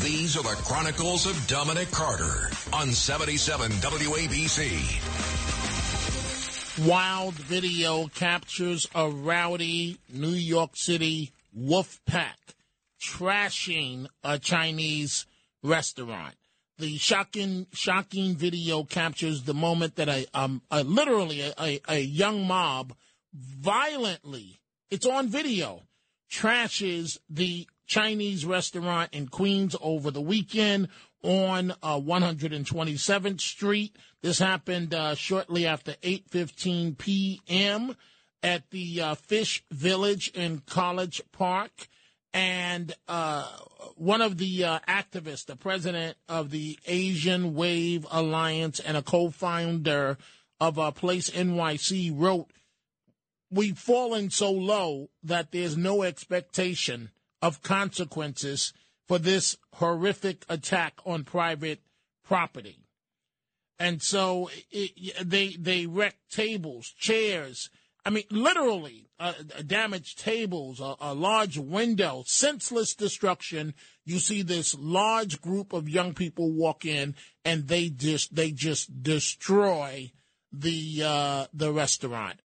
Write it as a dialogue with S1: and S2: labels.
S1: These are the Chronicles of Dominic Carter on 77 WABC.
S2: Wild video captures a rowdy New York City wolf pack trashing a Chinese restaurant. The shocking, shocking video captures the moment that a, um, a literally a, a, a young mob violently, it's on video, trashes the Chinese restaurant in Queens over the weekend on uh, 127th Street. This happened uh, shortly after 8:15 p.m. at the uh, Fish Village in College Park, and uh, one of the uh, activists, the president of the Asian Wave Alliance and a co-founder of uh, Place NYC, wrote, "We've fallen so low that there's no expectation." Of consequences for this horrific attack on private property. And so it, they they wrecked tables, chairs. I mean, literally uh, damaged tables, a, a large window, senseless destruction. You see this large group of young people walk in, and they just they just destroy the uh, the restaurant.